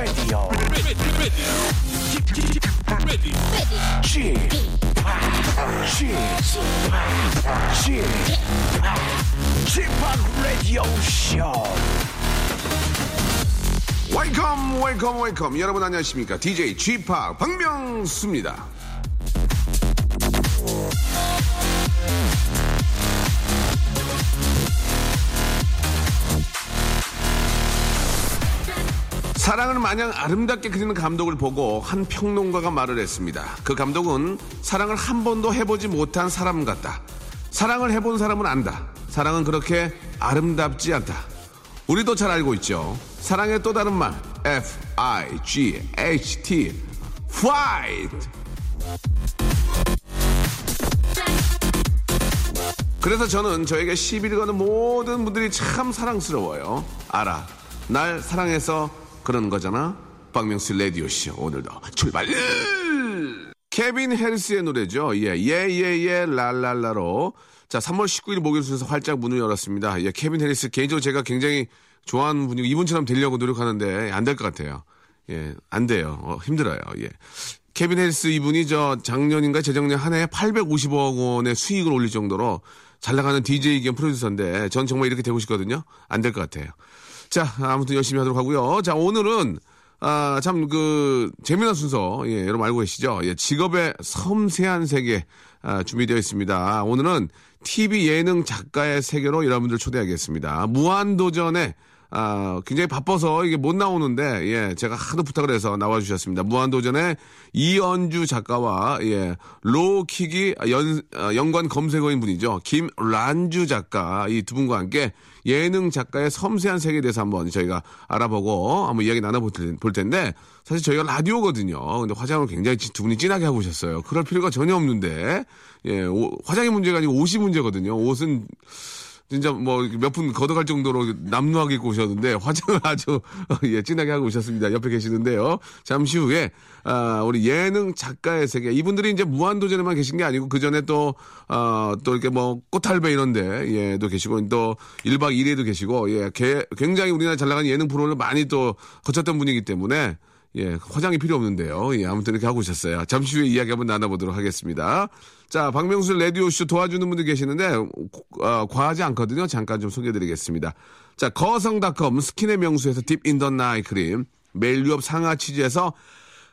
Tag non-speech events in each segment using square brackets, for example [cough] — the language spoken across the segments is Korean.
Radio. ready, ready, g p o p g p o p Radio Show. 웨이컴 웨이컴 웨이컴 여러분 안녕하십니까 DJ g p o p 박명수입니다 사랑을 마냥 아름답게 그리는 감독을 보고 한 평론가가 말을 했습니다. 그 감독은 사랑을 한 번도 해보지 못한 사람 같다. 사랑을 해본 사람은 안다. 사랑은 그렇게 아름답지 않다. 우리도 잘 알고 있죠. 사랑의 또 다른 말 F I G H T fight. 그래서 저는 저에게 시비를 거는 모든 분들이 참 사랑스러워요. 알아. 날 사랑해서 그러는 거잖아. 박명수 라디오쇼 오늘도 출발! 캘빈 해리스의 노래죠. 예, 예, 예, 예, 랄랄라로. 자, 3월 19일 목요일 순서 활짝 문을 열었습니다. 예, 캘빈 해리스 개인적으로 제가 굉장히 좋아하는 분이고 이분처럼 되려고 노력하는데 안 될 것 같아요. 예, 안 돼요. 어, 힘들어요. 예. 캘빈 해리스 이분이 저 작년인가 재작년 한 해에 850억 원의 수익을 올릴 정도로 잘 나가는 DJ 겸 프로듀서인데 전 정말 이렇게 되고 싶거든요. 안 될 것 같아요. 자, 아무튼 열심히 하도록 하고요. 자, 오늘은 아, 참, 그, 재미난 순서, 예, 여러분 알고 계시죠? 예, 직업의 섬세한 세계, 아, 준비되어 있습니다. 오늘은 TV 예능 작가의 세계로 여러분들 초대하겠습니다. 무한도전에, 아, 굉장히 바빠서 이게 못 나오는데, 예, 제가 하도 부탁을 해서 나와주셨습니다. 무한도전의 이연주 작가와, 예, 로킥이 연, 아, 연관 검색어인 분이죠. 김란주 작가, 이 두 분과 함께 예능 작가의 섬세한 세계에 대해서 한번 저희가 알아보고 한번 이야기 나눠볼 텐데 사실 저희가 라디오거든요. 근데 화장을 굉장히 두 분이 진하게 하고 오셨어요. 그럴 필요가 전혀 없는데 예, 오- 화장이 문제가 아니고 옷이 문제거든요. 옷은 진짜 뭐 몇 분 걷어갈 정도로 남루하게 입고 오셨는데 화장을 아주 [laughs] 예, 진하게 하고 오셨습니다. 옆에 계시는데요. 잠시 후에 아, 우리 예능 작가의 세계 이분들이 이제 무한도전에만 계신 게 아니고 그 전에 또 아, 또 이렇게 뭐 꽃할배 이런데 예도 계시고 또 1박 2일에도 계시고 예 개- 굉장히 우리나라 잘 나가는 예능 프로를 많이 또 거쳤던 분이기 때문에 예, 화장이 필요 없는데요. 예, 아무튼 이렇게 하고 오셨어요. 잠시 후에 이야기 한번 나눠보도록 하겠습니다. 자, 박명수 라디오쇼 도와주는 분들 계시는데, 어, 과하지 않거든요. 잠깐 좀 소개해드리겠습니다. 자, 거성닷컴 스킨의 명수에서 deep in the night 크림, 매일 유업 상하 치즈에서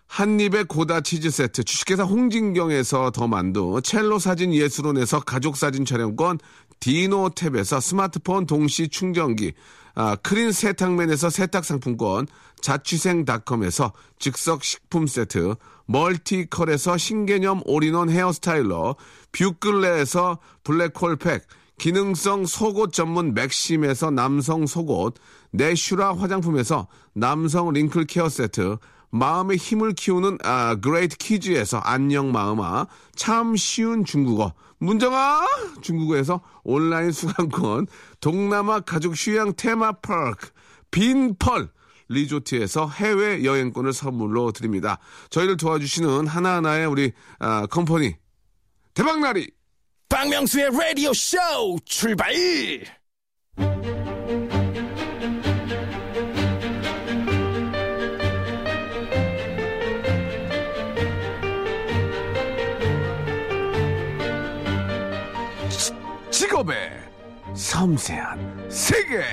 한입의 고다 치즈 세트, 주식회사 홍진경에서 더 만두, 첼로 사진 예술원에서 가족 사진 촬영권, 디노 탭에서 스마트폰 동시 충전기, 아, 크린 세탁맨에서 세탁 상품권, 자취생닷컴에서 즉석 식품 세트, 멀티컬에서 신개념 all-in-one hair styler, 뷰클레에서 블랙홀팩, 기능성 속옷 전문 맥심에서 남성 속옷, 내슈라 화장품에서 남성 wrinkle care 세트, 마음의 힘을 키우는 아, 그레이트 키즈에서 안녕 마음아, 참 쉬운 중국어, 문정아! 중국어에서 온라인 수강권, 동남아 가족 휴양 테마파크, 빈펄, 리조트에서 해외 여행권을 선물로 드립니다. 저희를 도와주시는 하나하나의 우리 아, 컴퍼니 대박나리 박명수의 Radio Show 출발. 직업의 섬세한 세계.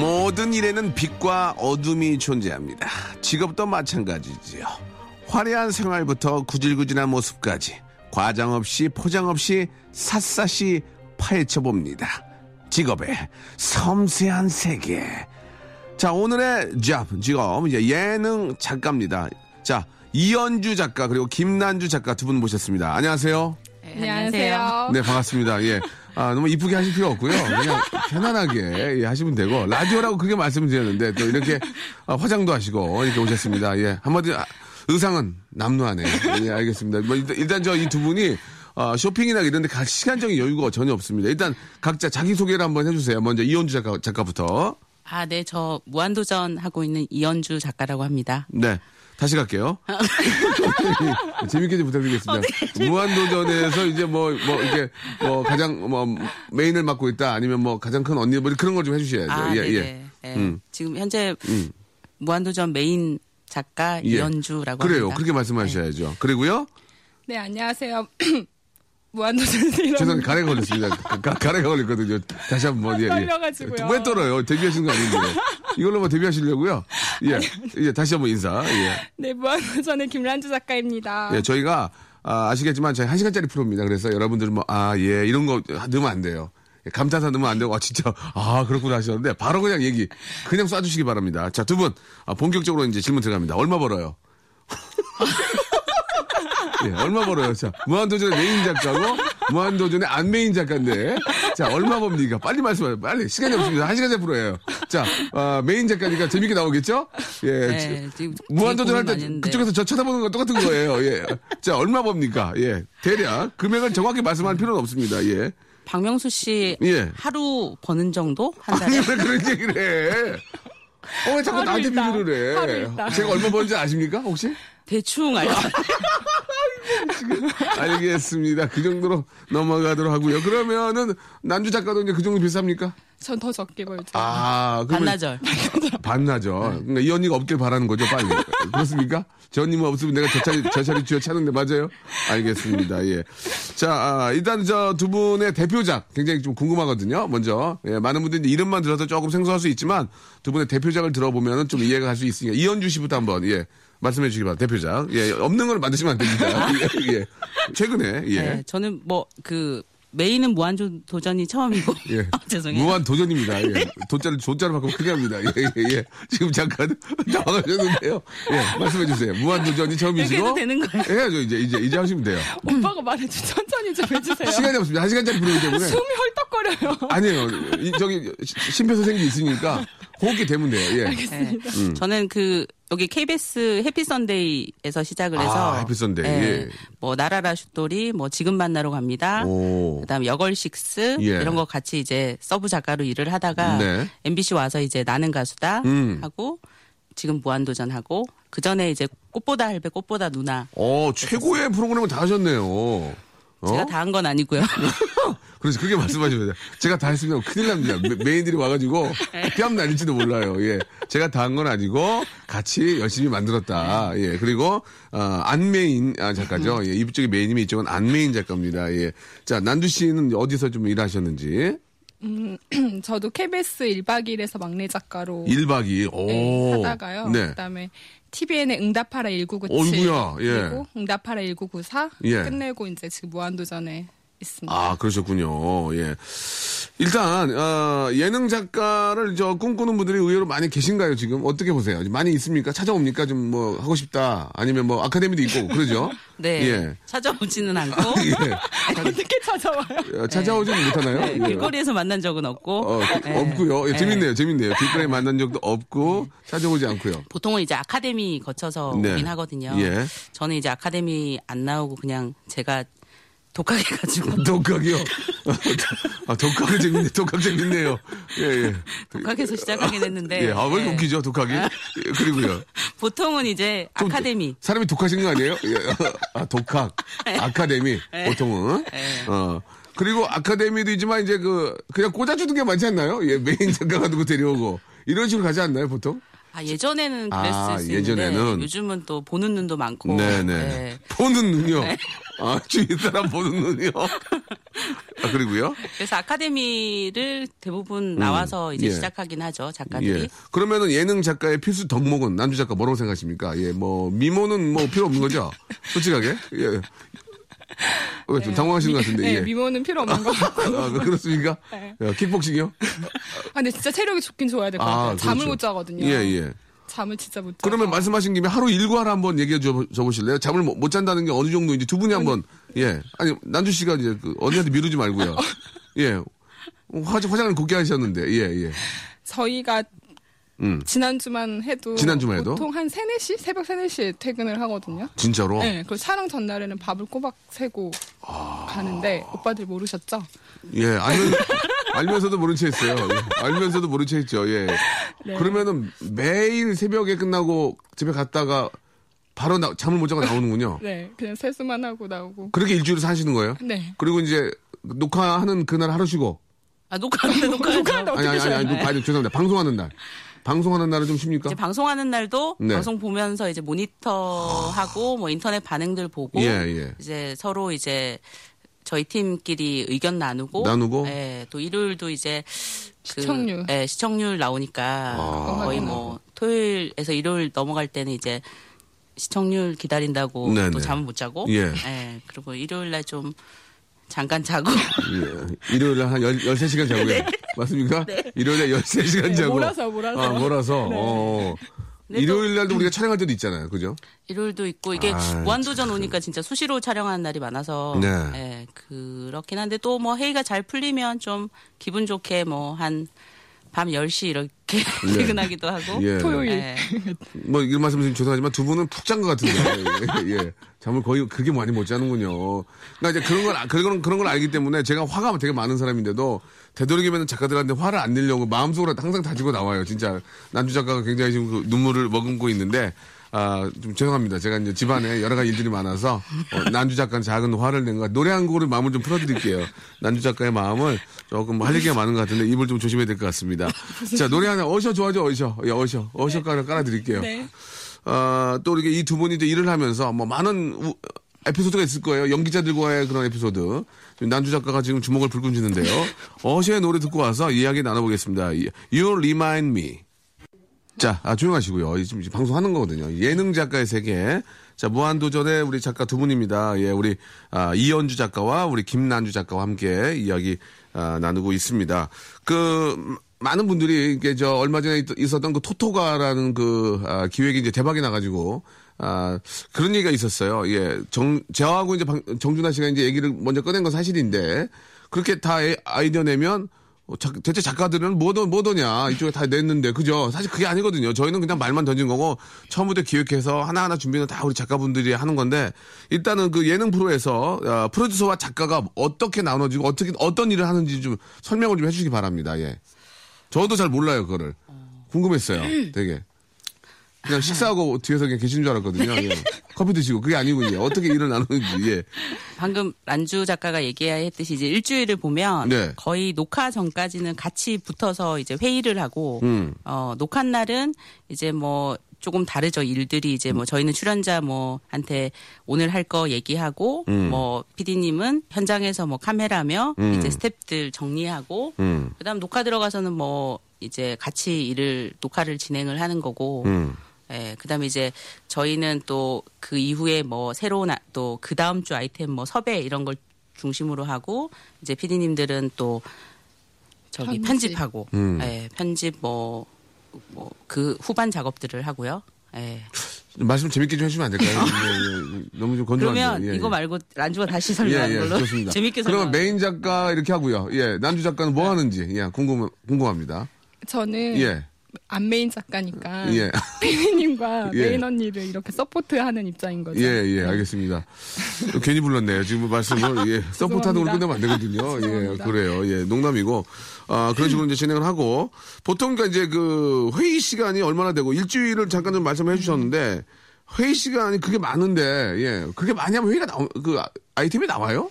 모든 일에는 빛과 어둠이 존재합니다. 직업도 마찬가지지요. 화려한 생활부터 구질구질한 모습까지 과장 없이 포장 없이 샅샅이 파헤쳐 봅니다. 직업의 섬세한 세계. 자, 오늘의 잡, 직업, 이제 예능 작가입니다. 자, 이연주 작가, 그리고 김난주 작가 두 분 모셨습니다. 안녕하세요. 안녕하세요. 네, 반갑습니다. 예. 아, 너무 이쁘게 하실 필요 없고요. 그냥 편안하게 예, 하시면 되고, 라디오라고 그렇게 말씀을 드렸는데, 또 이렇게 아, 화장도 하시고, 이렇게 오셨습니다. 예. 한마디, 아, 의상은 남루하네요. 예, 알겠습니다. 뭐, 일단, 일단 저 이 두 분이, 아, 쇼핑이나 이런 데 갈 시간적인 여유가 전혀 없습니다. 일단 각자 자기소개를 한번 해주세요. 먼저 이현주 작가, 작가부터. 아, 네, 저 무한도전 하고 있는 이연주 작가라고 합니다. 네. 다시 갈게요. [laughs] 재밌게 좀 부탁드리겠습니다. 무한도전에서 이제 뭐, 뭐, 이렇게, 뭐, 가장, 뭐, 메인을 맡고 있다, 아니면 뭐, 가장 큰 언니, 뭐, 그런 걸 좀 해주셔야죠. 아, 예, 네네. 예. 예. 음. 지금 현재 음. 무한도전 메인 작가 예. 이연주라고 그래요. 합니다. 그렇게 말씀하셔야죠. 그리고요. 네, 안녕하세요. [clears throat] 무한도전 이런 죄송합니다. 가래가 걸렸습니다. 가, 가- 가래가 걸렸거든요. 다시 한 번. 예, 예. 떨려가지고요. 왜 떨어요? 데뷔하신 거 아닌데. 이걸로 뭐 데뷔하시려고요? 예. 예, 다시 한번 인사. 예. 네, 무한도전의 김란주 작가입니다. 예, 저희가 아, 시겠지만 저희 한 시간짜리 프로입니다. 그래서 여러분들 뭐, 아, 예, 이런 거 넣으면 안 돼요. 예, 감탄사 넣으면 안 되고, 아, 진짜, 아, 그렇구나 하셨는데, 바로 그냥 얘기, 그냥 쏴주시기 바랍니다. 자, 두 분, 아, 본격적으로 이제 질문 들어갑니다. 얼마 벌어요? [laughs] 예, 얼마 벌어요? 자, 무한도전의 메인 작가고, 무한도전의 안 메인 작가인데, 자, 얼마 법니까? 빨리 말씀하세요. 빨리. 시간이 없습니다. 한 시간짜리 프로예요. 자, 아, 메인 작가니까 재밌게 나오겠죠? 예. 네, 지금 무한도전 할 때. 그쪽에서 저 쳐다보는 건 똑같은 거예요. 예. 자, 얼마 법니까? 예. 대략 금액을 정확히 말씀할 필요는 없습니다. 예. 박명수 씨 예. 하루 버는 정도 한 달에 아니, 왜 그런 얘기를 해? 어, 왜 자꾸 나한테. 비교를 해? 제가 얼마 버는지 아십니까? 혹시? 대충 알죠. [laughs] 알겠습니다. 그 정도로 넘어가도록 하고요. 그러면은 난주 작가도 이제 그 정도 비쌉니까? 전 더 적게 벌죠. 아, 반나절. [laughs] 반나절. 네. 그러니까 이 언니가 없길 바라는 거죠, 빨리. 그렇습니까? 저 언니만 없으면 내가 저 자리, 저 자리 쥐어 차는데 맞아요? 알겠습니다. 예. 자, 아, 일단 저 두 분의 대표작 굉장히 좀 궁금하거든요. 먼저. 예, 많은 분들이 이름만 들어서 조금 생소할 수 있지만 두 분의 대표작을 들어보면 좀 이해가 갈 수 있으니까 이현주 씨부터 한번, 예. 말씀해 주시기 바랍니다. 대표작. 예. 없는 걸 만드시면 안 됩니다. 예. 예. 최근에, 예. 네, 저는 뭐 그 메인은 무한 도전이 처음이고 [laughs] 예. [laughs] 아, 죄송해요. 무한 도전입니다. 예. 도자를 조자로 바꾸면 크게 합니다. 예, 예, 예. 지금 잠깐 [laughs] 당황하셨는데요. 예, 말씀해 주세요. 무한 도전이 처음이시고. 얘기해도 되는 거예요? 해야죠. 이제, 이제, 이제 하시면 돼요. 오빠가 말해줘. 천천히 좀 해주세요. 시간이 없습니다. 한 시간짜리 부르기 때문에. 숨이 헐떡거려요. 아니에요. 이, 저기, 시- 심폐소생기 있으니까 호흡기 되면 돼요. 예. 네. 음. 저는 그 여기 KBS 해피 선데이에서 시작을 해서 아, 해피 선데이. 예, 예. 뭐 날아라 슛돌이 뭐 지금 만나러 갑니다. 오. 그다음 여걸식스 예. 이런 거 같이 이제 서브 작가로 일을 하다가 네. MBC 와서 이제 나는 가수다 음. 하고 지금 무한도전 하고 그 전에 이제 꽃보다 할배 꽃보다 누나 어, 최고의 프로그램을 다 하셨네요. 어? 제가 다 한 건 아니고요. [laughs] 그래서 그렇게 말씀하시면 돼요. 제가 다 했으면 큰일 납니다. 메- 메인들이 와가지고 뺨 날릴지도 몰라요. 예. 제가 다 한 건 아니고 같이 열심히 만들었다. 예. 그리고, 어, 안메인 아, 작가죠. 예. 이쪽이 메인이면 이쪽은 안메인 작가입니다. 예. 자, 난두 씨는 어디서 좀 일하셨는지. [clears throat] 저도 KBS 1박 2일에서 막내 작가로 1박 2일. 오. 네, 하다가요. 네. 그다음에 TVN의 응답하라 1997 어이구야, 예. 그리고 응답하라 1994 예. 끝내고 이제 지금 무한도전에 있습니다. 아, 그러셨군요. 예. 일단, 어, 예능 작가를 저 꿈꾸는 분들이 의외로 많이 계신가요, 지금? 어떻게 보세요? 많이 있습니까? 찾아옵니까? 좀 뭐, 하고 싶다. 아니면 뭐, 아카데미도 있고, 그러죠? [laughs] 네. 예. 찾아오지는 않고 [laughs] 예. [laughs] 어떻게 찾아와요? 어, 찾아오지는 못하나요? 네, 예. 길거리에서 만난 적은 없고 어, 그- 네. 없고요. 예, 네. 재밌네요, 재밌네요. 길거리에 만난 적도 없고, 찾아오지 않고요. 보통은 이제 아카데미 거쳐서 네. 오긴 하거든요. 예. 저는 이제 아카데미 안 나오고 그냥 제가 독학해가지고 [laughs] 독학이요? 아, 독학이 재밌네, 독학 재밌네요. 예, 예. 독학해서 시작하긴 했는데 예, 아, 왜 예. 웃기죠, 독학이? 예, 그리고요. [laughs] 보통은 이제 좀 아카데미 사람이 독하신 거 아니에요? 예. 아, 독학. 아카데미. 보통은. 네. 어. 그리고 아카데미도 있지만 이제 그, 그냥 꽂아주는 게 많지 않나요? 예, 메인 [laughs] 작가가 누구 데려오고. 이런 식으로 가지 않나요, 보통? 아 예전에는 그랬을 아, 수 예전에는. 있는데 요즘은 또 보는 눈도 많고 네네. 네. 보는 눈이요. 아, 주위 사람 보는 눈이요. [laughs] 아, 그리고요? 그래서 아카데미를 대부분 나와서 이제 예. 시작하긴 하죠 작가들이 예. 그러면은 예능 작가의 필수 덕목은 남주 작가 뭐라고 생각하십니까? 예, 뭐, 미모는 뭐 필요 없는 거죠? 솔직하게? 예. 왜 좀 당황하신 것 같은데, 네, 예. 미모는 필요 없는 것 같고. 아, 그- 그렇습니까? 네. 야, 킥복싱이요? 아, 근데 진짜 체력이 좋긴 좋아야 될 것 같아요. 아, 잠을 그렇죠. 못 자거든요. 예, 예. 잠을 진짜 못 자. 그러면 말씀하신 김에 하루 일과를 한번 얘기해 줘, 줘 보실래요? 잠을 못, 못 잔다는 게 어느 정도인지 두 분이 한번, 예. 아니, 난주 씨가 이제 그 언니한테 미루지 말고요. [laughs] 예. 화장, 화장을 곱게 하셨는데, 예, 예. 저희가 음. 지난주만 해도 지난주만 해도? 보통 한 3, 4시? 새벽 3, 4시에 퇴근을 하거든요. 진짜로? 네, 그리고 촬영 전날에는 밥을 꼬박 새고 아. 가는데 오빠들 모르셨죠? 예, 알면, 알면서도 모른 채 했어요. 예. 알면서도 모른 채 했죠, 예. 네. 그러면은 매일 새벽에 끝나고 집에 갔다가 바로 나- 잠을 못 자고 나오는군요. 네, 그냥 세수만 하고 나오고. 그렇게 일주일을 사시는 거예요? 네. 그리고 이제 녹화하는 그날 하루 쉬고. 아 녹화하는데 [laughs] 녹화하는데 아니, 아니, 아니, 아니, 녹화, 아니, 죄송합니다. 방송하는 날. 방송하는 날은 좀 쉽니까? 이제 방송하는 날도 네. 방송 보면서 이제 모니터하고 뭐 인터넷 반응들 보고 예, 예. 이제 서로 이제 저희 팀끼리 의견 나누고 나누고? 예, 또 일요일도 이제 그, 시청률. 예, 시청률 나오니까 아. 거의 뭐 토요일에서 일요일 넘어갈 때는 이제 시청률 기다린다고 네네. 또 잠을 못 자고 예. 그리고 일요일 날좀 잠깐 자고 예. 일요일에 한 열, 13시간 자고요. [laughs] 네. 맞습니까? 일요일에 13시간 네, 자고. 몰아서, 몰아서. 아, 몰아서. 어. 근데 일요일 날도 우리가 촬영할 때도 있잖아요. 그죠? 일요일도 있고 이게 아, 무한도전 오니까 진짜 수시로 촬영하는 날이 많아서 네. 예, 그렇긴 한데 또 뭐 회의가 잘 풀리면 좀 기분 좋게 뭐한 밤 10시 이렇게 [laughs] 퇴근하기도 하고 예. 토요일. 예. [laughs] 뭐 이런 말씀 드리면 죄송하지만 두 분은 푹 잔 것 같은데. 예, 예. 잠을 거의 그렇게 많이 못 자는군요. 그러니까 이제 그런 걸, 아- 그런, 그런 걸 알기 때문에 제가 화가 되게 많은 사람인데도 되도록이면 작가들한테 화를 안 내려고 마음속으로 항상 다지고 나와요. 진짜 난주 작가가 굉장히 지금 그 눈물을 머금고 있는데 아, 좀 죄송합니다. 제가 이제 집안에 여러 가지 일들이 많아서 어, 난주 작가는 작은 화를 낸 것. 노래 한 곡으로 마음을 좀 풀어드릴게요. 난주 작가의 마음을 조금 할 얘기가 많은 것 같은데 입을 좀 조심해야 될 것 같습니다. 자, 노래 하나 어셔 좋아하죠, 어셔. 예, 어셔. 어셔 깔아, 깔아드릴게요. 네. 어, 또 이렇게 이 두 분이 이제 일을 하면서 뭐 많은 우- 에피소드가 있을 거예요. 연기자들과의 그런 에피소드. 지금 난주 작가가 지금 주먹을 불끈 쥐는데요. 어시의 노래 듣고 와서 이야기 나눠보겠습니다. You Remind Me. 자, 아, 조용하시고요. 지금 방송하는 거거든요. 예능 작가의 세계. 자, 무한도전의 우리 작가 두 분입니다. 예, 우리, 아, 이연주 작가와 우리 김난주 작가와 함께 이야기, 아, 나누고 있습니다. 그, 음, 많은 분들이, 이게 저, 얼마 전에 있- 있었던 그 토토가라는 그, 아, 기획이 이제 대박이 나가지고, 아, 그런 얘기가 있었어요. 예, 정, 저하고 이제 방- 정준하 씨가 이제 얘기를 먼저 꺼낸 건 사실인데, 그렇게 다 애- 아이디어 내면, 대체 작가들은 뭐더 뭐더냐 이쪽에 다 냈는데 그죠? 사실 그게 아니거든요. 저희는 그냥 말만 던진 거고 처음부터 기획해서 하나하나 준비는 다 우리 작가분들이 하는 건데 일단은 그 예능 프로에서 어, 프로듀서와 작가가 어떻게 나눠지고 어떻게 어떤 일을 하는지 좀 설명을 좀 해주시기 바랍니다. 예. 저도 잘 몰라요 그거를 궁금했어요. 되게 그냥 식사하고 뒤에서 그냥 계신 줄 알았거든요. 예. 커피 드시고 그게 아니군요. 어떻게 일을 나누는지 예. 방금 란주 작가가 얘기했듯이 이제 일주일을 보면 네. 거의 녹화 전까지는 같이 붙어서 이제 회의를 하고 음. 어 녹화 날은 이제 뭐 조금 다르죠 일들이 이제 뭐 저희는 출연자 뭐한테 오늘 할 거 얘기하고 음. 뭐 PD님은 현장에서 뭐 카메라며 이제 스탭들 정리하고 음. 그다음 녹화 들어가서는 뭐 이제 같이 일을 녹화를 진행을 하는 거고 음. 예, 그 다음에 이제 저희는 또 그 이후에 뭐 새로운 또 그 다음 주 아이템 뭐 섭외 이런 걸 중심으로 하고 이제 PD님들은 또 저기 편집. 편집 하고 음. 예, 편집 뭐 뭐 그 후반 작업들을 하고요. 예. 말씀 재밌게 좀 해주시면 안 될까요? [laughs] 예, 예. 너무 좀 건조한데. 그러면 예, 예. 이거 말고 란주가 다시 예, 설명하는 예, 걸로 좋습니다. 재밌게 그러면 설명. 메인 작가 이렇게 하고요. 예, 난주 작가는 뭐 하는지, 예, 궁금, 궁금합니다. 저는 예, 안 메인 작가니까 예, [laughs] 피디님과 예. 메인 언니를 이렇게 서포트하는 입장인 거죠. 예, 예, 알겠습니다. 괜히 불렀네요. 지금 말씀을, 예, [laughs] 서포트하는 걸 끝내면 안 되거든요. 예. 그래요. 예, 농담이고, 아, 그런 식으로 이제 진행을 하고, 보통 그러니까 이제 그 회의 시간이 얼마나 되고, 일주일을 잠깐 좀 말씀해 주셨는데, 회의 시간이 그게 많은데, 예, 그게 많이 하면 회의가 나오, 그 아- 아이템이 나와요?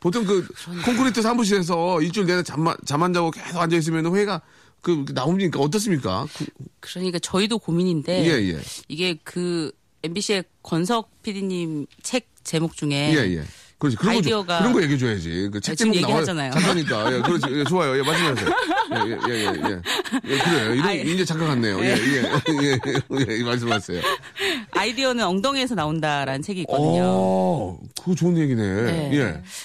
보통 그 콘크리트 사무실에서 일주일 내내 잠만, 잠 안 자고 계속 앉아 있으면 회의가 그 나옵니까? 어떻습니까? 그- 그러니까 저희도 고민인데 예, 예. 이게 그 MBC의 권석 PD님 책 제목 중에 예, 예. 그렇지. 그런 거, 좀- 아이디어가- 그런 거 얘기해줘야지. 그책 아, 지금 제목 나와요. 얘기하잖아요. 작가니까. 예, 그렇지. 예, 좋아요. 예, 말씀하세요. 예, 예, 예, 예. 예, 예, 그래요. 이런, 아이. 이제 작가 같네요. 예, 예, 예, 예, 예, 말씀하세요. 아이디어는 엉덩이에서 나온다라는 책이 있거든요. 오, 그거 좋은 얘기네. 네. 예.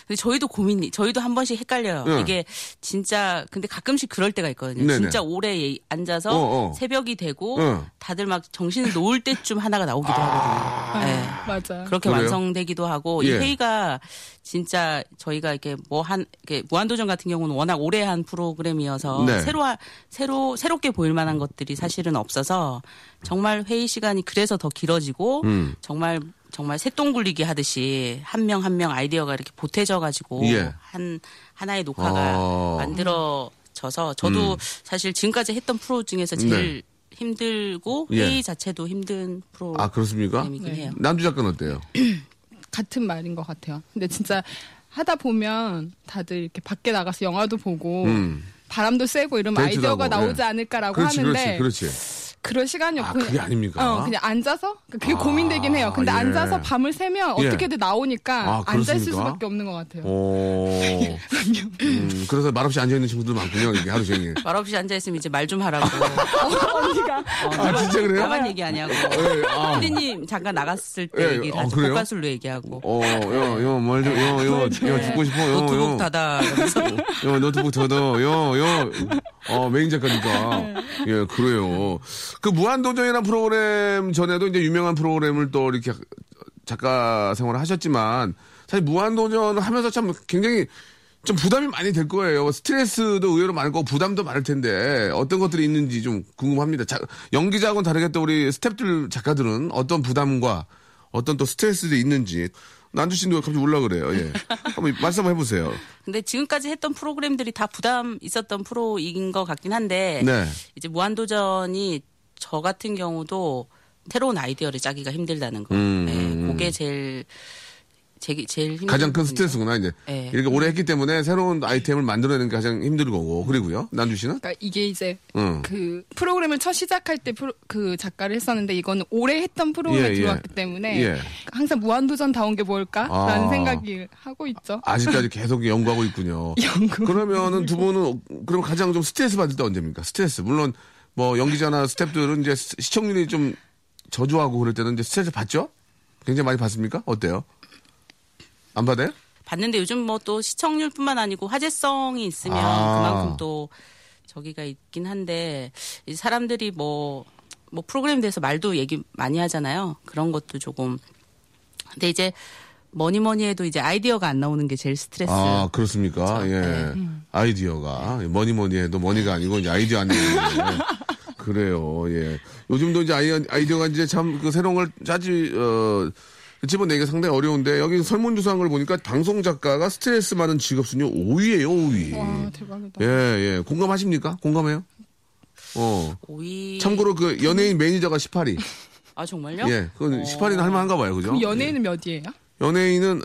근데 저희도 고민이, 저희도 한 번씩 헷갈려요. 예. 이게 진짜, 근데 가끔씩 그럴 때가 있거든요. 네네. 진짜 오래 예- 앉아서 어, 어. 새벽이 되고 어. 다들 막 정신을 놓을 때쯤 하나가 나오기도 하거든요. 예. 맞아. 그렇게 그래요? 완성되기도 하고 이 예. 회의가 진짜 저희가 이렇게 뭐 한 이렇게 무한도전 같은 경우는 워낙 오래 한 프로그램이어서 네. 새로 하- 새로 새롭게 보일 만한 것들이 사실은 없어서 정말 회의 시간이 그래서 더 길어지고 음. 정말 정말 새똥 굴리기 하듯이 한 명 한 명 아이디어가 이렇게 보태져 가지고 예. 한 하나의 녹화가 아. 만들어져서 저도 사실 지금까지 했던 프로 중에서 제일 힘들고 예. 회의 자체도 힘든 프로그램이긴 아 그렇습니까? 해요. 남주 작가는 어때요? [clears throat] 같은 말인 것 같아요. 근데 진짜 하다 보면 다들 이렇게 밖에 나가서 영화도 보고 음. 바람도 쐬고 이러면 아이디어가 하고, 나오지 예. 않을까라고 그렇지, 하는데 그렇지, 그렇지. 럴 시간이 아, 없고 그게 아닙니까? 어, 그냥 앉아서 그게 아, 고민되긴 해요. 근데 예. 앉아서 밤을 새면 예. 어떻게든 나오니까 아, 앉아 있을? 수밖에 없는 것 같아요. 오. 음, 그래서 말없이 앉아 있는 친구들 많군요. 이게 하루 종일. 말없이 앉아 있으면 이제 말 좀 하라고. 언니가 아 진짜 그래요? 나만 얘기 아니하고. 예, 아. 피디님 잠깐 나갔을 때 예, 얘기를 아, 하죠. 그래요? 복화술로 얘기하고. 어, 여, 여, 뭘 좀, 여, 여, 여, 죽고 싶어, 여, 노트북 여. 닫아. 여, 노트북 닫아, 여, 여. 어, 메인 작가니까. 예, 그래요. 그 무한도전이라는 프로그램 전에도 이제 유명한 프로그램을 또 이렇게 작가 생활을 하셨지만, 사실 무한도전을 하면서 참 굉장히 좀 부담이 많이 될 거예요. 스트레스도 의외로 많을 거고 부담도 많을 텐데 어떤 것들이 있는지 좀 궁금합니다. 자, 연기자하고는 다르게 또 우리 스탭들 작가들은 어떤 부담과 어떤 또 스트레스도 있는지 난주 씨도 갑자기 올라 그래요. 예. 한번 말씀 한번 해보세요. [laughs] 근데 지금까지 했던 프로그램들이 다 부담 있었던 프로인 것 같긴 한데 네. 이제 무한도전이 저 같은 경우도 새로운 아이디어를 짜기가 힘들다는 거. 음, 네, 음. 그게 제일 제, 제일 힘든 가장 큰 부분이죠. 스트레스구나 이제 네. 이렇게 오래 했기 때문에 새로운 아이템을 만들어내는 게 가장 힘들 거고 그리고요 난주 씨는 그러니까 이게 이제 응. 그 프로그램을 첫 시작할 때 그 작가를 했었는데 이거는 오래 했던 프로그램에 예, 예. 들어왔기 때문에 예. 항상 무한도전 다운 게 뭘까라는 아. 생각이 하고 있죠. 아직까지 계속 연구하고 있군요. [laughs] 연구. 그러면은 두 분은 그럼 가장 좀 스트레스 받을 때 언제입니까? 스트레스 물론 뭐 연기자나 스탭들은 이제 시- 시청률이 좀 저조하고 그럴 때는 이제 스트레스 받죠? 굉장히 많이 받습니까? 어때요? 안 받아요? 봤는데 요즘 뭐 또 시청률뿐만 아니고 화제성이 있으면 아. 그만큼 또 저기가 있긴 한데 사람들이 뭐뭐 프로그램에 대해서 말도 얘기 많이 하잖아요. 그런 것도 조금 근데 이제 뭐니 뭐니 해도 이제 아이디어가 안 나오는 게 제일 스트레스. 아, 그렇습니까? 그렇죠. 예. 네. 아이디어가. 뭐니 뭐니 해도 뭐니가 아니고 이제 아이디어 아니에요. 그래요, 예. 요즘도 이제 아이, 아이디어가 이제 참 그 새로운 걸 짜지, 어, 집어내기가 상당히 어려운데 여기 설문조사한 걸 보니까 방송 작가가 스트레스 많은 직업 순위 5위예요, 5위. 와 대박이다. 예, 예. 공감하십니까? 공감해요? 어. 5위. 참고로 그 연예인 매니저가 18위. 아 정말요? 예. 그건 18위는 할만한가 봐요, 그죠? 그럼 연예인은 몇이에요? 연예인은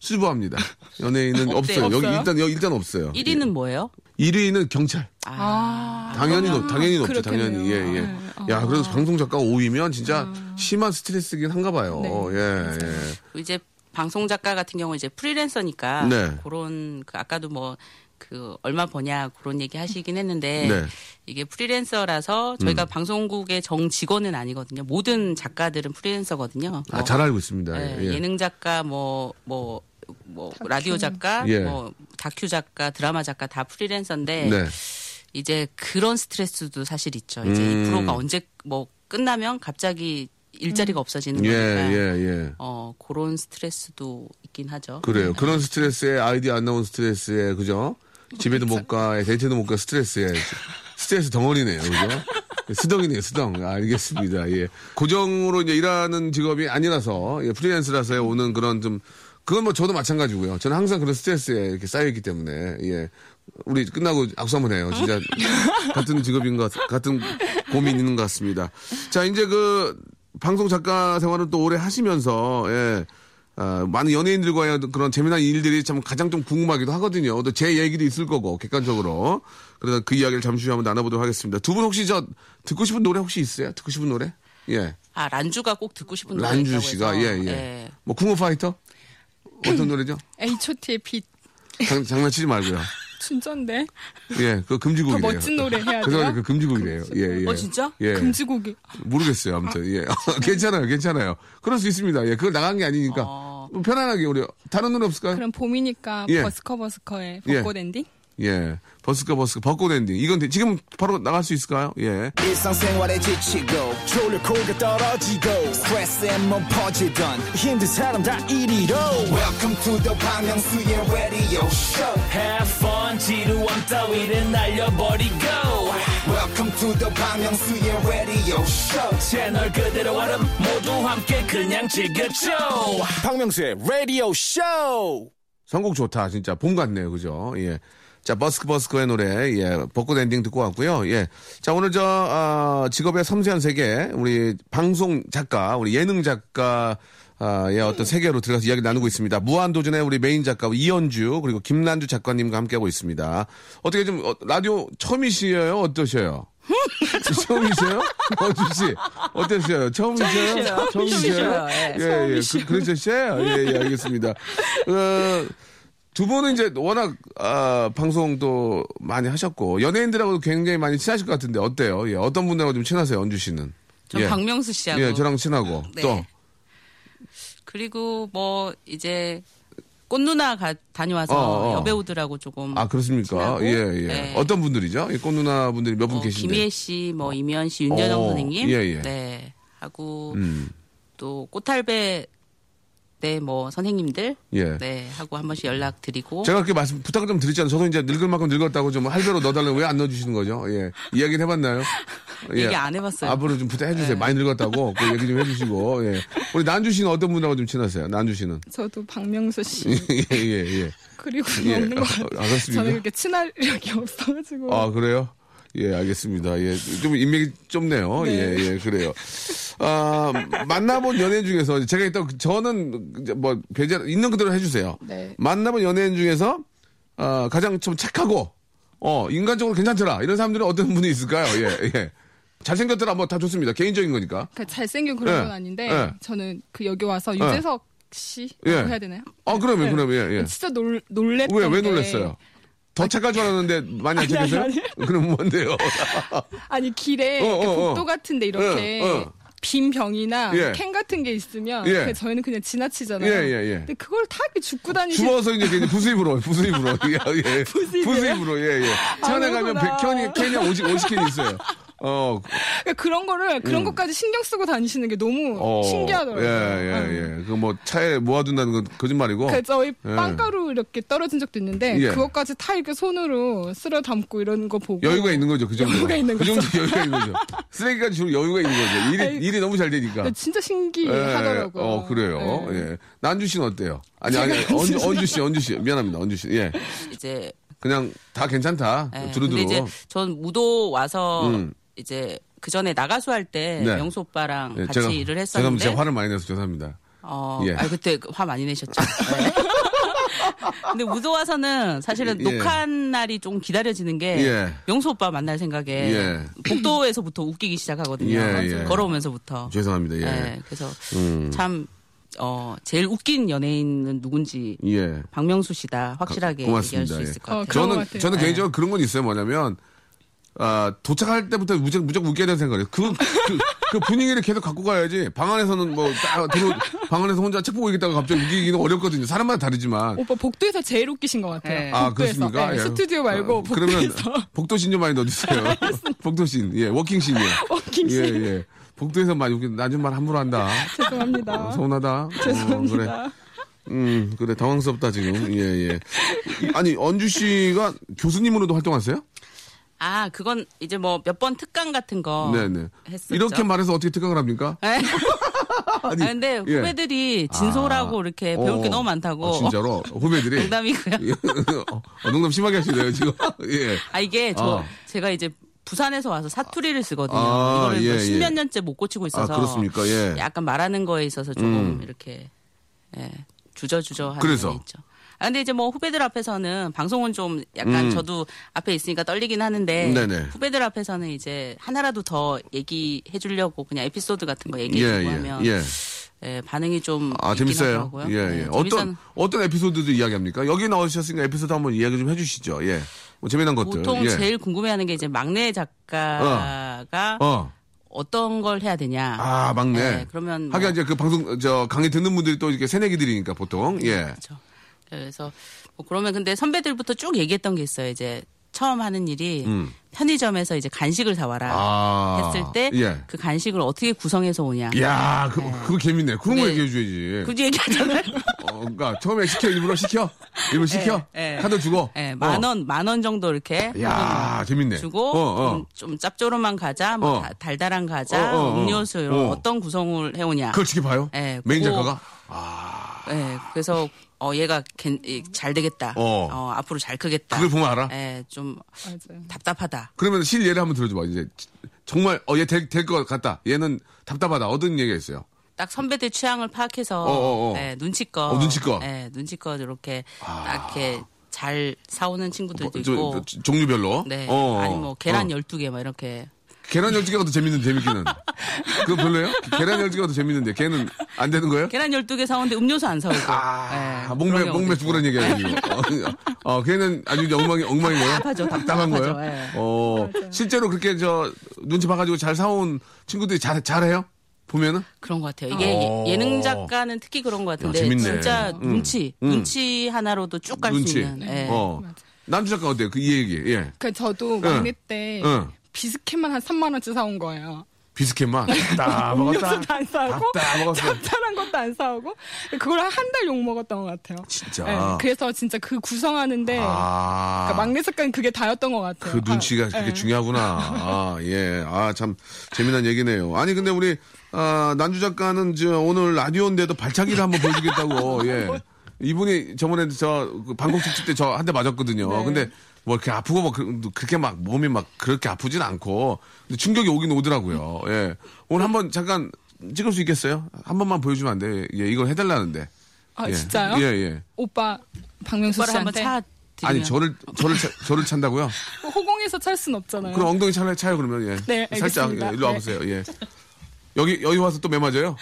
수부합니다. 연예인은 없대요? 없어요. 여기 없어요? 일단 여기 일단 없어요. 1위는 뭐예요? 1위는 경찰. 아, 당연히 높, 당연히 높죠. 그렇겠네요. 당연히. 예, 예. 네. 야, 그래서 방송 작가가 5위면 진짜 심한 스트레스긴 한가 봐요. 네. 예, 예. 이제 방송 작가 같은 경우 이제 프리랜서니까 네. 그런 그 아까도 뭐 그 얼마 버냐 그런 얘기 하시긴 했는데 네. 이게 프리랜서라서 저희가 음. 방송국의 정 직원은 아니거든요. 모든 작가들은 프리랜서거든요. 아, 뭐, 잘 알고 있습니다. 예, 예. 예능 작가 뭐 뭐 뭐 다큐. 라디오 작가 예. 뭐 다큐 작가 드라마 작가 다 프리랜서인데 네. 이제 그런 스트레스도 사실 있죠. 이제 음. 이 프로가 언제 뭐 끝나면 갑자기 일자리가 없어지는 예, 거니까 예, 예. 어 그런 스트레스도 있긴 하죠. 그래요. 그런 스트레스에 아이디어 안 나온 스트레스에 그죠? 집에도 못 가, 데이트도 못 가, 스트레스에 스트레스 덩어리네요, 그죠? 수덩이네요, 수덩. 알겠습니다. 예. 고정으로 이제 일하는 직업이 아니라서 예, 프리랜서라서 오는 그런 좀 그건 뭐 저도 마찬가지고요. 저는 항상 그런 스트레스에 이렇게 쌓여있기 때문에 예. 우리 끝나고 악수 한번 해요. 진짜 [laughs] 같은 직업인 것, 같- 같은 고민 있는 것 같습니다. 자, 이제 그 방송 작가 생활을 또 오래 하시면서 예. 아, 많은 연예인들과의 그런 재미난 일들이 참 가장 좀 궁금하기도 하거든요. 또 제 얘기도 있을 거고, 객관적으로. 그래서 그 이야기를 잠시 후에 한번 나눠보도록 하겠습니다. 두 분 혹시 저 듣고 싶은 노래 혹시 있어요? 듣고 싶은 노래? 예. 아 란주가 꼭 듣고 싶은 노래가 란주 씨가, 해서, 예, 예. 뭐, 궁어 파이터? 어떤 노래죠? [clears throat] H.O.T의 빛 장, 장난치지 말고요. [laughs] 진짠데 예, 그 금지곡이래요. 더 멋진 노래 해야 그 돼요? 그 금지곡이래요. 예, 예. 어, 진짜? 예. 금지곡이 모르겠어요. 아무튼 예. [laughs] 괜찮아요. 괜찮아요. 그럴 수 있습니다. 예. 그걸 나간 게 아니니까. 어. 뭐 편안하게 우리 다른 노래 없을까요? 그럼 봄이니까 예. 버스커 버스커의 예. 벚꽃 엔딩 예. 버스커 버스커 벚꽃 엔딩. 이건 되- 지금 바로 나갈 수 있을까요? 예. 일상생활에 지치고, 졸려 코가 떨어지고, 스트레스에 몸 퍼지던, 힘든 사람 다 이리로. welcome to the Park Myung-soo's radio show Have fun 지루함 따위를 날려버리고 welcome to the Park Myung-soo's radio show 채널 그대로 얼음 모두 함께 그냥 즐겨줘 박명수의 radio show 선곡 좋다. 진짜 봄 같네요. 그죠? 예. 자, 버스커 버스커의 노래, 예, 벚꽃 엔딩 듣고 왔고요. 예. 자, 오늘 저, 아, 직업의 섬세한 세계, 우리 방송 작가, 우리 예능 작가, 아, 예, 어떤 세계로 들어가서 이야기 나누고 있습니다. 무한도전의 우리 메인 작가 이현주, 그리고 김난주 작가님과 함께하고 있습니다. 어떻게 좀, 어, 라디오 처음이시에요? 어떠셔요? [laughs] 처음이세요? 어주 씨, 어떠세요? 처음이세요? 처음이셔요. 처음이셔요. 예, 예, 예, 그, 그러셨어요? 예, 예, 알겠습니다. 어, 두 분은 이제 워낙 아, 방송도 많이 하셨고 연예인들하고도 굉장히 많이 친하실 것 같은데 어때요? 예, 어떤 분들하고 좀 친하세요, 언주 씨는? 전 예. 박명수 씨하고 예, 저랑 친하고 네. 또 그리고 뭐 이제 꽃누나 가, 다녀와서 어, 어. 여배우들하고 조금 아, 그렇습니까? 친하고, 예, 예. 네. 어떤 분들이죠? 이 꽃누나 분들이 몇 분 어, 계신데. 김희애 씨, 뭐 이면 씨, 윤여정 어, 선생님, 예, 예. 네 하고 음, 또 꽃탈배 때뭐 선생님들, 예. 네 하고 한 번씩 연락 드리고 제가 그렇게 말씀 부탁을 좀 드렸잖아요. 저도 이제 늙을 만큼 늙었다고 좀 할배로 넣어달라고 왜 안 넣어주시는 거죠? 예. 이야기는 해봤나요? [laughs] 예. 얘기 안 해봤어요. 앞으로 좀 부탁해 주세요. 네. 많이 늙었다고 그 얘기 좀 해주시고. 예. 우리 난주 씨는 어떤 분하고 좀 친하세요? 난주 씨는? 저도 박명수 씨 [laughs] 예, 예, 예. 그리고 예. 없는 것 아, 같아요. 아? 저는 그렇게 친할 [laughs] 이력이 없어가지고 아, 그래요? 예, 알겠습니다. 예, 좀 인맥이 좁네요. 네. 예, 예, 그래요. 아, 만나본 연예인 중에서 제가 일단 저는 뭐 배제 있는 그대로 해주세요. 네. 만나본 연예인 중에서 어, 가장 좀 착하고 어 인간적으로 괜찮더라 이런 사람들은 어떤 분이 있을까요? 예, 예. 잘생겼더라 뭐 다 좋습니다. 개인적인 거니까. 그러니까 잘생긴 그런 예. 건 아닌데 예. 저는 그 여기 와서 유재석 씨라고 예. 해야 되나요? 아, 그러면 네. 그러면 예, 예. 진짜 놀 놀랬던 왜왜게 놀랐어요? 더 착할 줄 알았는데 많이 안? 아니. [laughs] 그럼 뭔데요? [laughs] 아니 길에 어, 어, 어. 복도 같은데 이렇게 어, 어. 빈 병이나 예. 캔 같은 게 있으면 예. 그냥 저희는 그냥 지나치잖아요. 예, 예, 예. 근데 그걸 다 이렇게 죽고 다니시 주워서 이제 그냥 [laughs] 부수입으로, 부수입으로. 예, 예. 부수입으로, 예, 예. 천에 가면 그렇구나. 100캔이, 캔이 50, 50캔이 있어요. 어, 그러니까 그런 거를 그런 음. 것까지 신경 쓰고 다니시는 게 너무 어. 신기하더라고요. 예, 예, 예. 그뭐 차에 모아둔다는 건 거짓말이고. 그 저희 예. 빵가루 이렇게 떨어진 적도 있는데 예. 그것까지 다 이렇게 손으로 쓸어 담고 이런 거 보고 여유가 있는 거죠, 그 정도. 여유가 있는 그 거죠. 정도 여유가 있는 거죠. [laughs] 쓰레기까지 주로 여유가 있는 거죠. 일이, 아이고. 일이 너무 잘 되니까. 진짜 신기하더라고요. 어, 그래요. 네. 예. 난주 씨는 어때요? 아니, 아니, [laughs] 언주, 언주 씨, 언주 씨. 미안합니다, 언주 씨. 예. 이제 그냥 다 괜찮다. 예, 두루두루. 근데 이제 전 무도 와서 음. 이제 그 전에 나가수 할때 네. 명수 오빠랑 예, 같이 일을 죄송합니다. 했었는데 제가 화를 많이 내서 죄송합니다. 어, 예. 아 그때 화 많이 내셨죠. 네. [laughs] 근데 무도 와서는 사실은 예. 녹화한 날이 좀 기다려지는 게 예. 명수 오빠 만날 생각에 예. 복도에서부터 웃기기 시작하거든요. 예, 예. 걸어오면서부터. 죄송합니다. 예. 네, 그래서 음. 참 어, 제일 웃긴 연예인은 누군지 예. 박명수 씨다 확실하게 고맙습니다. 얘기할 수 예. 있을 것 어, 같아요. 것 저는 같아요. 저는 네. 개인적으로 그런 건 있어요. 뭐냐면 아, 도착할 때부터 무조건, 무조건 웃겨야 되는 생각이에요. 그, 그, 그 분위기를 계속 갖고 가야지. 방 안에서는 뭐, 딱 들어, 방 안에서 혼자 책 보고 있다가 갑자기 웃기기는 어렵거든요. 사람마다 다르지만. 오빠 복도에서 제일 웃기신 것 같아요. 네. 아, 복도에서. 그렇습니까? 네, 예. 스튜디오 말고 어, 그러면 복도에서. 복도신 좀 많이 넣어주세요. 복도신. 예, 워킹신이요. 워킹신. 예, 예. 복도에서 많이 웃긴, 나좀 말 함부로 한다. [laughs] 죄송합니다. 어, 서운하다. 죄송합니다. 어, 그래. 음, 그래. 당황스럽다, 지금. 예, 예. 이- 아니, 언주 씨가 교수님으로도 활동하세요? 아, 그건 이제 뭐 몇 번 특강 같은 거 네네. 했었죠. 이렇게 말해서 어떻게 특강을 합니까? [laughs] 네. [laughs] 아니, 아, 근데 예. 후배들이 진솔하고 아, 이렇게 배울 게 어, 너무 많다고. 어, 진짜로? 후배들이? [laughs] 농담이고요. 예. 어, 농담 심하게 하시네요, 지금. 예. 아 이게 저 어. 제가 이제 부산에서 와서 사투리를 쓰거든요. 아, 이거를 예, 뭐 예. 십몇 년째 못 고치고 있어서 아, 그렇습니까? 예. 약간 말하는 거에 있어서 조금 음. 이렇게 예, 주저주저 하는 그래서? 게 있죠. 아, 근데 이제 뭐 후배들 앞에서는 방송은 좀 약간 음. 저도 앞에 있으니까 떨리긴 하는데 네네. 후배들 앞에서는 이제 하나라도 더 얘기해 주려고 그냥 에피소드 같은 거 얘기해 예, 주고 예, 하면 예. 예, 반응이 좀 아, 재밌어요. 하더라고요. 예, 예. 네, 어떤, 재밌어는- 어떤 에피소드도 이야기합니까? 여기 나오셨으니까 에피소드 한번 이야기 좀 해주시죠. 예. 뭐 재미난 것들. 보통 예. 제일 궁금해하는 게 이제 막내 작가가 어. 어 떤 걸 해야 되냐. 아, 막내. 네, 그러면 하긴 뭐- 이제 그 방송, 저, 강의 듣는 분들이 또 이렇게 새내기들이니까 보통. 예. 그렇죠. 그래서 뭐 그러면 근데 선배들부터 쭉 얘기했던 게 있어요. 이제 처음 하는 일이 음. 편의점에서 이제 간식을 사와라 아. 했을 때그 예. 간식을 어떻게 구성해서 오냐. 야, 그, 그거 재밌네. 그런 거 그게- 얘기해 줘야지. 굳이 얘기하잖아요. 어, 그러니까 처음에 시켜 일부러 시켜 일부러 시켜 예, 예. 카드 주고 예, 만 원, 만 원 정도 이렇게 어. 야 재밌네 주고 어, 어. 좀, 좀 짭조름한 과자, 뭐 어. 다- 달달한 과자, 어, 어, 어. 음료수 이런 어. 어떤 구성을 해오냐. 그걸 지켜봐요 예, 메인 그거- 작가가 예, 그래서 어 얘가 괜- 이- 잘 되겠다. 어. 어. 앞으로 잘 크겠다. 그걸 보면 알아? 예, 좀 맞아요. 답답하다. 그러면 실 예를 한번 들어줘봐. 이제 정말 어 얘될될것 같다. 얘는 답답하다. 어떤 얘기가 있어요? 딱 선배들 취향을 파악해서 어, 어, 어. 예, 눈치껏 어, 눈치껏. 아. 예, 눈치껏 이렇게 딱 이렇게 잘 사오는 친구들도 뭐, 저, 있고 저, 종류별로. 네. 어, 아니 뭐 계란 어. 12개 막 이렇게 계란 열두개가 더 재밌는 재밌기는. 그거 별로예요? 계란 열두개가 더 재밌는데 걔는 안 되는 거예요? 계란 12개 사오는데 음료수 안 사오고. 아, 예, 목매 목매. 죽으란 얘기야 지금. 어, 어, 걔는 아주 엉망이 엉망인 거예요? 답답하죠, 답답한 거예요? 예. 어, 실제로 그렇게 저 눈치 봐가지고 잘 사온 친구들이 잘 잘해요? 보면은 그런 것 같아요. 이게 어. 예- 예능 작가는 특히 그런 것 같은데 야, 재밌네. 진짜 음. 눈치, 음. 눈치 하나로도 쭉 갈수 눈치. 있는. 예. 어, 남주 작가 어때요? 그 이 얘기. 예. 그 저도 막내 때 응. 비스켓만 한 3만 원치 사온 거예요. 비스켓만 다 먹었다. 음료수도 안 사오고 다 먹었어. 짭짤한 것도 안 사오고 그걸 한 달 욕 먹었던 것 같아요. 진짜. 네, 그래서 진짜 그 구성하는데 아. 그러니까 막내 작가는 그게 다였던 것 같아요. 그 눈치가 아, 그렇게 네. 중요하구나. 아, 예. 아, 참, 재미난 얘기네요. 아니, 근데 우리, 아, 난주 작가는 저 오늘 라디오인데도 발차기를 한번 보여주겠다고, [laughs] 예. 이분이 저번에 저, 그 방콕 특집 때 저 한 대 맞았거든요. 네. 근데 뭐 이렇게 아프고 뭐 그- 그렇게 막 몸이 막 그렇게 아프진 않고. 근데 충격이 오긴 오더라고요. 예. 오늘 한번 잠깐 찍을 수 있겠어요? 한 번만 보여주면 안 돼. 예, 이걸 해달라는데. 아 예. 진짜요? 예, 예. 오빠 박명수 오빠를 한번 씨한테 차 드리면 아니, 저를, 저를, 차- 저를 찬다고요? 호공에서 찰 순 없잖아요. 그럼 엉덩이 차려 차요 그러면 예. 네, 살짝 알겠습니다. 예, 일로 네. 와보세요. 예. 여기 여기 와서 또 매 맞아요?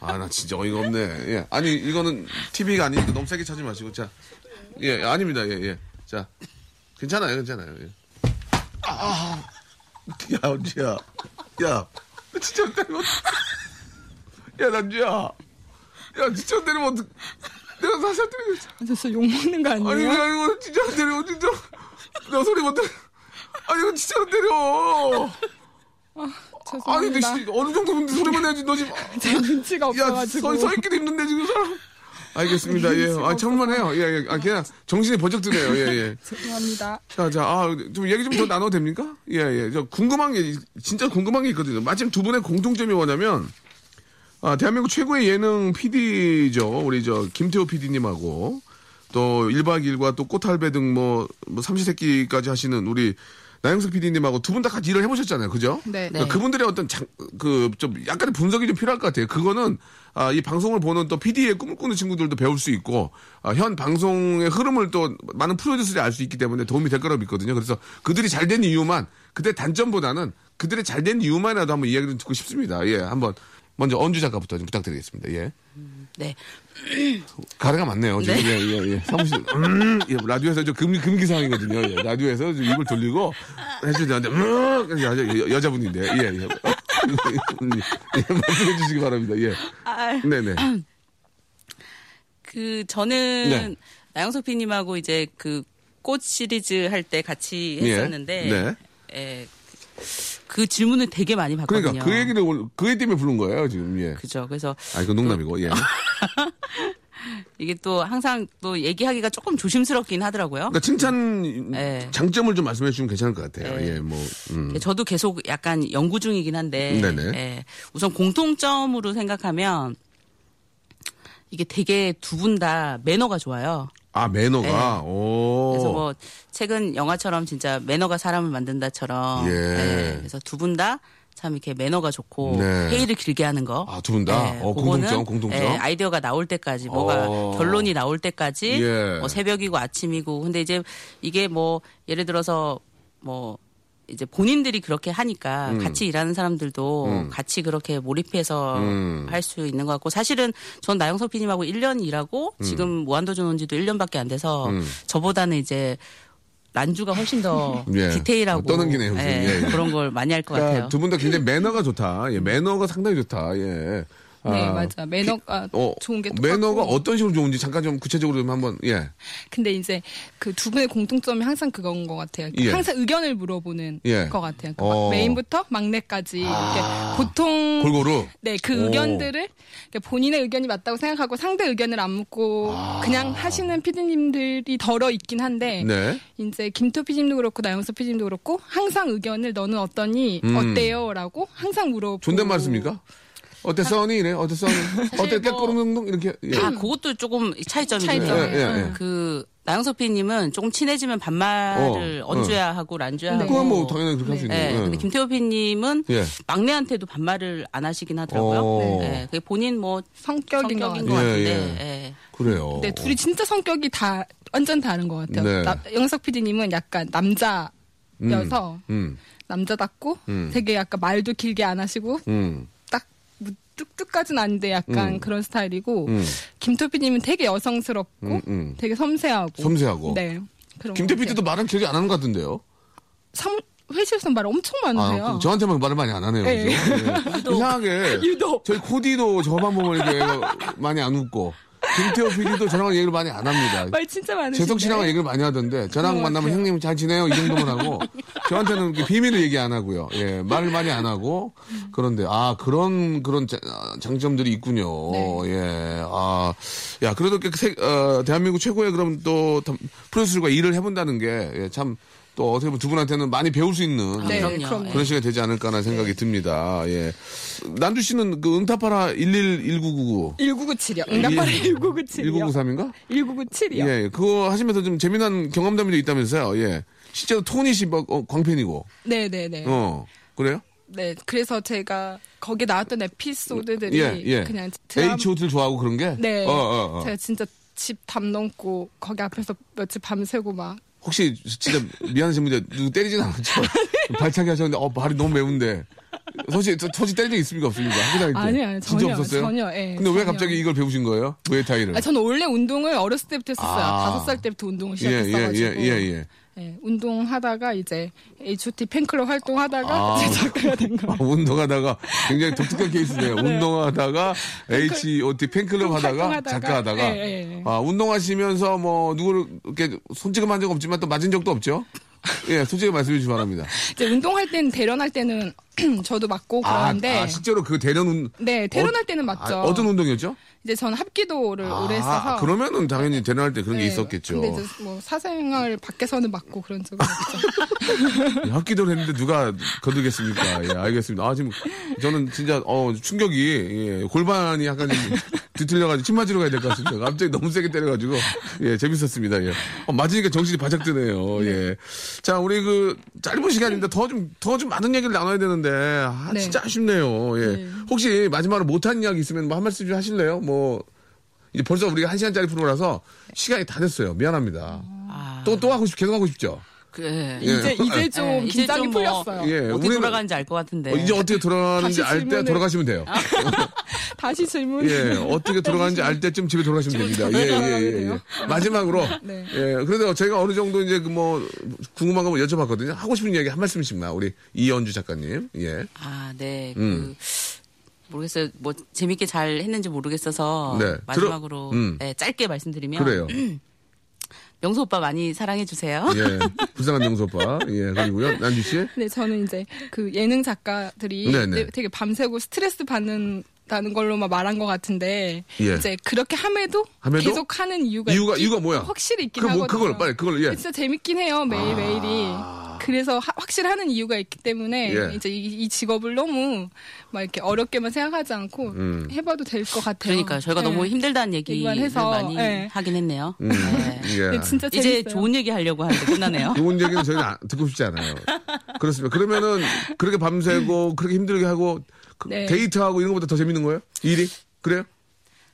아 나 진짜 어이가 없네. 예. 아니 이거는 TV가 아니니까 너무 세게 차지 마시고 자. 예 아닙니다. 예 예. 자 괜찮아요 괜찮아요. 예. 아, 야 언제야? 야 진짜 때리면 야 난주야. 야 진짜 때리면 어떡? 내가 사실 때리고 있어. 아, 진짜 욕 먹는 거 아니 아니에요? 그게 아니고 진짜 안 때려 진짜 나 소리 못 때려 아니 이거 진짜 안 때려 아니 근데 죄송합니다. 씨, 어느 정도 소리만 내야지 너 지금 [laughs] 제 눈치가 야 없어가지고. 서, 서 있기도 힘든데 지금 사람 알겠습니다 예 아 [laughs] 참을만해요 예 예 아 그냥 정신이 번쩍 드네요 예 예 죄송합니다. 자 자 아 좀 얘기 좀 더 [laughs] 나눠도 됩니까 예 예 저 궁금한 게 진짜 궁금한 게 있거든요 마침 두 분의 공통점이 뭐냐면 아, 대한민국 최고의 예능 PD죠. 우리 저 김태호 PD님하고 또 1박 2일과 또 꽃할배 등 뭐, 뭐 삼시세끼까지 하시는 우리 나영석 PD님하고 두 분 다 같이 일을 해보셨잖아요. 그죠? 네. 그러니까 그분들의 어떤 장, 그, 좀 약간의 분석이 좀 필요할 것 같아요. 그거는 아, 이 방송을 보는 또 PD의 꿈을 꾸는 친구들도 배울 수 있고 아, 현 방송의 흐름을 또 많은 프로듀서들이 알 수 있기 때문에 도움이 될 거라고 믿거든요. 그래서 그들이 잘 된 이유만 그들의 단점보다는 그들의 잘 된 이유만이라도 한번 이야기 좀 듣고 싶습니다. 예, 한번 먼저 언주 작가부터 좀 부탁드리겠습니다. 예. 네. [clears throat] 가래가 많네요. 지금 네. 예, 예, 예. 사무실 음, 예, 라디오에서 좀 금, 금기 상황이거든요. 예, 라디오에서 좀 입을 돌리고 해주는데 음, 여자분인데 예, 예. 예, 말씀해 주시기 바랍니다. 예. 네네. 그 저는 네. 나영석 PD님하고 이제 그 꽃 시리즈 할 때 같이 예. 했었는데 네. 예, 그 질문을 되게 많이 받거든요. 그러니까 그 얘기를 그 얘기 때문에 부른 거예요 지금. 예. 그죠. 그래서 아 이거 농담이고 예. 이게 또 항상 또 얘기하기가 조금 조심스럽긴 하더라고요. 그러니까 칭찬 네. 장점을 좀 말씀해 주시면 괜찮을 것 같아요. 네. 예, 뭐 음. 저도 계속 약간 연구 중이긴 한데 네네. 예, 우선 공통점으로 생각하면 이게 되게 두 분 다 매너가 좋아요. 아 매너가 오. 네. 그래서 뭐 최근 영화처럼 진짜 매너가 사람을 만든다처럼 예. 예, 그래서 두 분 다 참 이렇게 매너가 좋고 네. 회의를 길게 하는 거. 아, 두 분 다? 어, 그거는, 공통점, 공통점? 예, 아이디어가 나올 때까지 뭐가 어. 결론이 나올 때까지 예. 뭐 새벽이고 아침이고 근데 이제 이게 뭐 예를 들어서 뭐 이제 본인들이 그렇게 하니까 같이 일하는 사람들도 음. 같이 그렇게 몰입해서 음. 할수 있는 것 같고 사실은 전 나영석 PD님하고 1년 일하고 음. 지금 무한도전 온 지도 1년밖에 안 돼서 저보다는 이제 란주가 훨씬 더 [laughs] 예. 디테일하고 떠넘기네요. 예, 예, 예. 그런 걸 많이 할것 그러니까 같아요. 두 분 다 굉장히 매너가 좋다. 예, 매너가 상당히 좋다. 예. 네, 아, 맞아. 매너가 어, 좋은 게 똑같고. 매너가 어떤 식으로 좋은지 잠깐 좀 구체적으로 좀 한번 예. 근데 이제 그 두 분의 공통점이 항상 그건 것 같아요. 예. 항상 의견을 물어보는 예. 것 같아요. 그러니까 어. 메인부터 막내까지 이렇게 보통 골고루 네, 그 오. 의견들을 본인의 의견이 맞다고 생각하고 상대 의견을 안 묻고 그냥 하시는 피디님들이 덜어 있긴 한데 아. 네. 이제 김토 피디님도 그렇고 나영석 피디님도 그렇고 항상 의견을 너는 어떠니 음. 어때요라고 항상 물어보고 존댓말 씁니까? 어때 써니 이래 어때 써니 어때 뭐- 깨꼬름둥둥 이렇게 예. 아, 그것도 조금 차이점이 차이점. 예, 예, 예. 그 나영석 PD님은 조금 친해지면 반말을 어, 언주야 하고 란주야 하고. 그건 뭐 당연히 그렇게 할수 있는 예, 예. 근데 김태호 PD님은 예. 막내한테도 반말을 안 하시긴 하더라고요. 어. 예, 그게 본인 뭐 성격인 것 성격인. 것 예, 같은데. 예. 예. 그래요 네, 둘이 진짜 성격이 다 완전 다른 것 같아요. 네. 나- 영석 PD님은 약간 남자여서 음, 남자답고 음. 되게 약간 말도 길게 안 하시고 음, 뚝뚝까지는 아닌데 약간 음. 그런 스타일이고 음. 김토피님은 되게 여성스럽고 음, 음. 되게 섬세하고 섬세하고 네. 그런 김태피 것 때도 말은 기억이 안 하는 것 같은데요. 섬- 회식에서 말 엄청 많으세요. 아, 그 저한테만 말을 많이 안 하네요. 네. 그죠? 예. 이상하게. 유독. 저희 코디도 저만 보면 이렇게 많이 안 웃고. 김태호 PD도 저랑 얘기를 많이 안 합니다. 말 진짜 많으신데. 재석 씨랑 얘기를 많이 하던데 저랑 것 만나면. 형님 잘 지내요 이 정도만 하고 저한테는 비밀을 얘기 안 하고요. 예 말을 많이 안 하고 그런데 아 그런 그런 자- 장점들이 있군요. 네. 예. 예아야 그래도 그 세- 어, 대한민국 최고의 그럼 또 프로듀서가 일을 해본다는 게참또 어떻게 보면 두 분한테는 많이 배울 수 있는 네, 그럼요. 그럼요. 그런 시간이 되지 않을까라는 생각이 듭니다. 예. 난주 씨는 그 응답하라 111999 1997이요. 응답하라 1997이요. 1993인가? 1997이요. 예, 그거 하시면서 좀 재미난 경험담이 있다면서요. 예. 실제로 토니 씨 막, 어, 광팬이고. 네네네. 어. 그래요? 네, 그래서 제가 거기에 나왔던 에피소드들이 예, 예. 그냥 드라마 H.O.T를 좋아하고 그런 게? 네. 어, 어, 어. 제가 진짜 집 담 넘고 거기 앞에서 며칠 밤새고 막 혹시 진짜 미안하신 분들 누구 때리진 않았죠? [laughs] 발차기 하셨는데, 어, 발이 너무 매운데. 솔직히, 저- 솔직히 때린 적 있습니까? 없습니까? 학교 다닐 때. 아니요, 아니요. 진짜 전혀, 없었어요? 전혀, 예, 근데 왜 전혀. 갑자기 이걸 배우신 거예요? 무에타이를? 아, 저는 원래 운동을 어렸을 때부터 했었어요. 아. 다섯 살 때부터 운동을 예, 예, 시작했어가지고. 예, 예, 예. 예, 운동하다가 이제 H.O.T 팬클럽 활동하다가 아. 이제 작가가 된 거예요. 아, 운동하다가 굉장히 독특한 케이스네요. [laughs] 운동하다가 H.O.T 팬클럽 하다가 작가하다가 예, 예, 예. 아, 운동하시면서 뭐 누구를 이렇게 손찌검한 적 없지만 또 맞은 적도 없죠? 예, 솔직히 말씀해 주시기 바랍니다. [laughs] 이제 운동할 때는 대련할 때는 [clears throat] 저도 맞고 아, 그러는데 아, 실제로 그 대련 운 네 대련할 때는 맞죠. 아, 어떤 운동이었죠? 이제 저는 합기도를 오래 아, 했어서 그러면은 당연히 대련할 때 그런 게 네, 있었겠죠. 근데 이제 뭐 사생활 밖에서는 맞고 그런 적은 없죠. [laughs] 예, 합기도를 했는데 누가 거두겠습니까? 예, 알겠습니다. 아, 지금 저는 진짜, 어, 충격이, 예, 골반이 약간 좀 뒤틀려가지고 침 맞으러 가야 될 것 같습니다. 갑자기 너무 세게 때려가지고, 예, 재밌었습니다. 예. 어, 맞으니까 정신이 바짝 드네요. 예. 자, 우리 그, 짧은 시간인데 더 좀, 더 좀 많은 얘기를 나눠야 되는데, 아, 네. 진짜 아쉽네요. 예. 네. 혹시 마지막으로 못한 이야기 있으면 뭐 한 말씀 좀 하실래요? 뭐, 이제 벌써 우리가 한 시간짜리 프로라서 시간이 다 됐어요. 미안합니다. 아, 또, 또 하고 싶, 계속 하고 싶죠? 그, 예. 이제 이제 좀 예, 이제 긴장이 좀 뭐, 풀렸어요. 예, 어떻게 우리는- 돌아가는지 알 것 같은데. 어, 이제 어떻게 돌아가는지 다시 알 때 질문을- 돌아가시면 돼요. [laughs] 다시 질문. 예, 어떻게 돌아가는지 알 때쯤 집에 돌아가시면 됩니다. 예, 예, 예, 예. 돼요? 마지막으로. 네. 예, 그래도 제가 어느 정도 이제 그 뭐, 궁금한 거 여쭤봤거든요. 하고 싶은 이야기 한 말씀씩 나, 우리 이연주 작가님. 예. 아, 네. 음. 그 모르겠어요. 뭐 재밌게 잘 했는지 모르겠어서 네. 마지막으로 들어- 음. 네, 짧게 말씀드리면 그래요. [clears throat] 명수 오빠 많이 사랑해 주세요. 예. 불쌍한 명수 오빠. 예, 그리고요. 난주 씨. 네, 저는 이제 그 예능 작가들이 네네. 되- 되게 밤새고 스트레스 받는 다는 걸로만 말한 것 같은데 예. 이제 그렇게 함에도, 함에도? 계속 하는 이유가 이유가, 있긴- 이유가 뭐야? 확실히 있긴 그럼 뭐, 하거든요. 그걸, 빨리, 그걸, 예. 진짜 재밌긴 해요 매일 매일이. 그래서 하- 확실히 하는 이유가 있기 때문에 예. 이제 이, 이 직업을 너무 막 이렇게 어렵게만 생각하지 않고 음. 해봐도 될 것 같아요. 그러니까 저희가 네. 너무 힘들다는 얘기를 해서, 많이 네. 하긴 했네요. 음, 네. 예. 네, 진짜 이제 재밌어요. 좋은 얘기 하려고 하는데 끝나네요. 좋은 얘기는 저희는 안- 듣고 싶지 않아요. 그렇습니다. 그러면은 그렇게 밤새고 그렇게 힘들게 하고 그 네. 데이트하고 이런 것보다 더 재밌는 거예요? 일이? 그래요?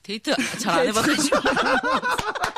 데이트 잘 안 해봐가지고. [laughs]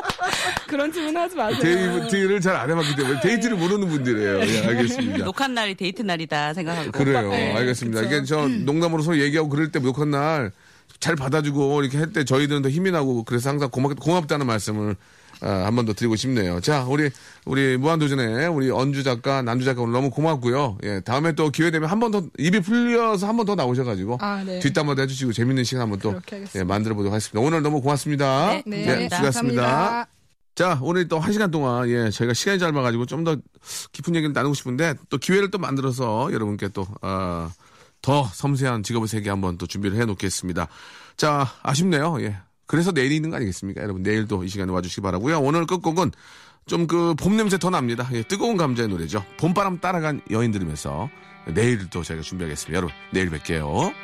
[laughs] 그런 질문 하지 마세요. 데이트를 잘 안 해봤기 때문에 데이트를 모르는 분들이에요. 예, 알겠습니다. 녹화 날이 데이트 날이다 생각하고. 그래요. 네, 알겠습니다. 그쵸. 이게 저 농담으로 서로 얘기하고 그럴 때 녹화 날잘 받아주고 이렇게 할 때 저희들은 더 힘이 나고 그래서 항상 고맙, 고맙다는 말씀을 아, 한번 더 드리고 싶네요. 자, 우리, 우리 무한도전에 우리 언주 작가, 남주 작가 오늘 너무 고맙고요. 예, 다음에 또 기회 되면 한 번 더, 입이 풀려서 한 번 더 나오셔가지고. 아, 네. 뒷담화도 해주시고 재밌는 시간 한번 또. 예, 만들어 보도록 하겠습니다. 오늘 너무 고맙습니다. 네, 네, 네, 수고하셨습니다. 감사합니다. 자, 오늘 또 한 시간 동안, 예, 저희가 시간이 짧아가지고 좀 더 깊은 얘기를 나누고 싶은데, 또 기회를 또 만들어서 여러분께 또, 어, 더 섬세한 직업의 세계 한번 또 준비를 해 놓겠습니다. 자, 아쉽네요. 예. 그래서 내일이 있는 거 아니겠습니까? 여러분, 내일도 이 시간에 와주시기 바라고요 오늘 끝곡은 좀 그 봄 냄새 더 납니다. 예, 뜨거운 감자의 노래죠. 봄바람 따라간 여인 들으면서 내일 또 저희가 준비하겠습니다. 여러분, 내일 뵐게요.